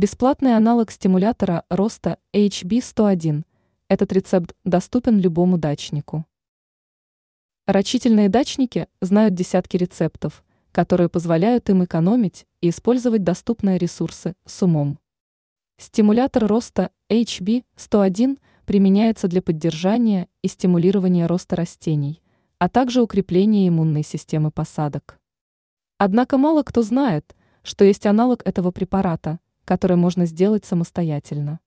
Бесплатный аналог стимулятора роста HB101. Этот рецепт доступен любому дачнику. Рачительные дачники знают десятки рецептов, которые позволяют им экономить и использовать доступные ресурсы с умом. Стимулятор роста HB101 применяется для поддержания и стимулирования роста растений, а также укрепления иммунной системы посадок. Однако мало кто знает, что есть аналог этого препарата – который можно сделать самостоятельно.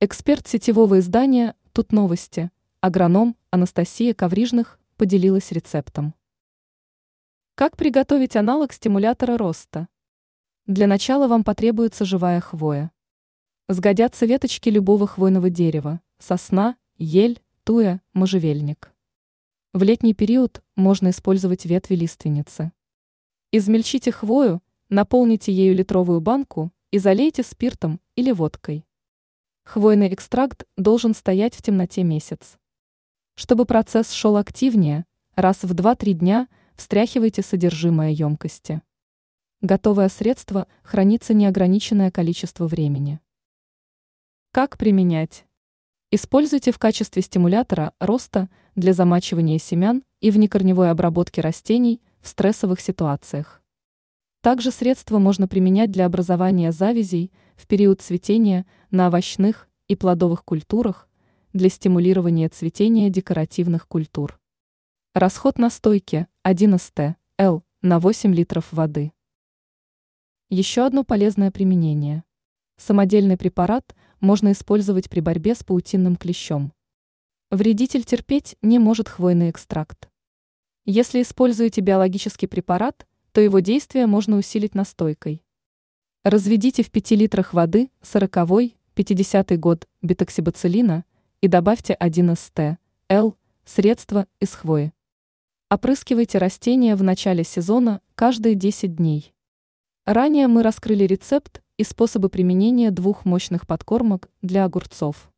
Эксперт сетевого издания «Тут новости», агроном Анастасия Коврижных поделилась рецептом. Как приготовить аналог стимулятора роста? Для начала вам потребуется живая хвоя. Сгодятся веточки любого хвойного дерева – сосна, ель, туя, можжевельник. В летний период можно использовать ветви лиственницы. Измельчите хвою, наполните ею литровую банку и залейте спиртом или водкой. Хвойный экстракт должен стоять в темноте месяц. Чтобы процесс шел активнее, раз в 2-3 дня встряхивайте содержимое емкости. Готовое средство хранится неограниченное количество времени. Как применять? Используйте в качестве стимулятора роста для замачивания семян и внекорневой обработки растений в стрессовых ситуациях. Также средства можно применять для образования завязей в период цветения на овощных и плодовых культурах для стимулирования цветения декоративных культур. Расход настойки 1 ст. Л на 8 литров воды. Еще одно полезное применение. Самодельный препарат можно использовать при борьбе с паутинным клещом. Вредитель терпеть не может хвойный экстракт. Если используете биологический препарат, то его действие можно усилить настойкой. Разведите в 5 литрах воды 40-50 год бетоксибацилина и добавьте 1 ст. Л средство из хвои. Опрыскивайте растения в начале сезона каждые 10 дней. Ранее мы раскрыли рецепт и способы применения двух мощных подкормок для огурцов.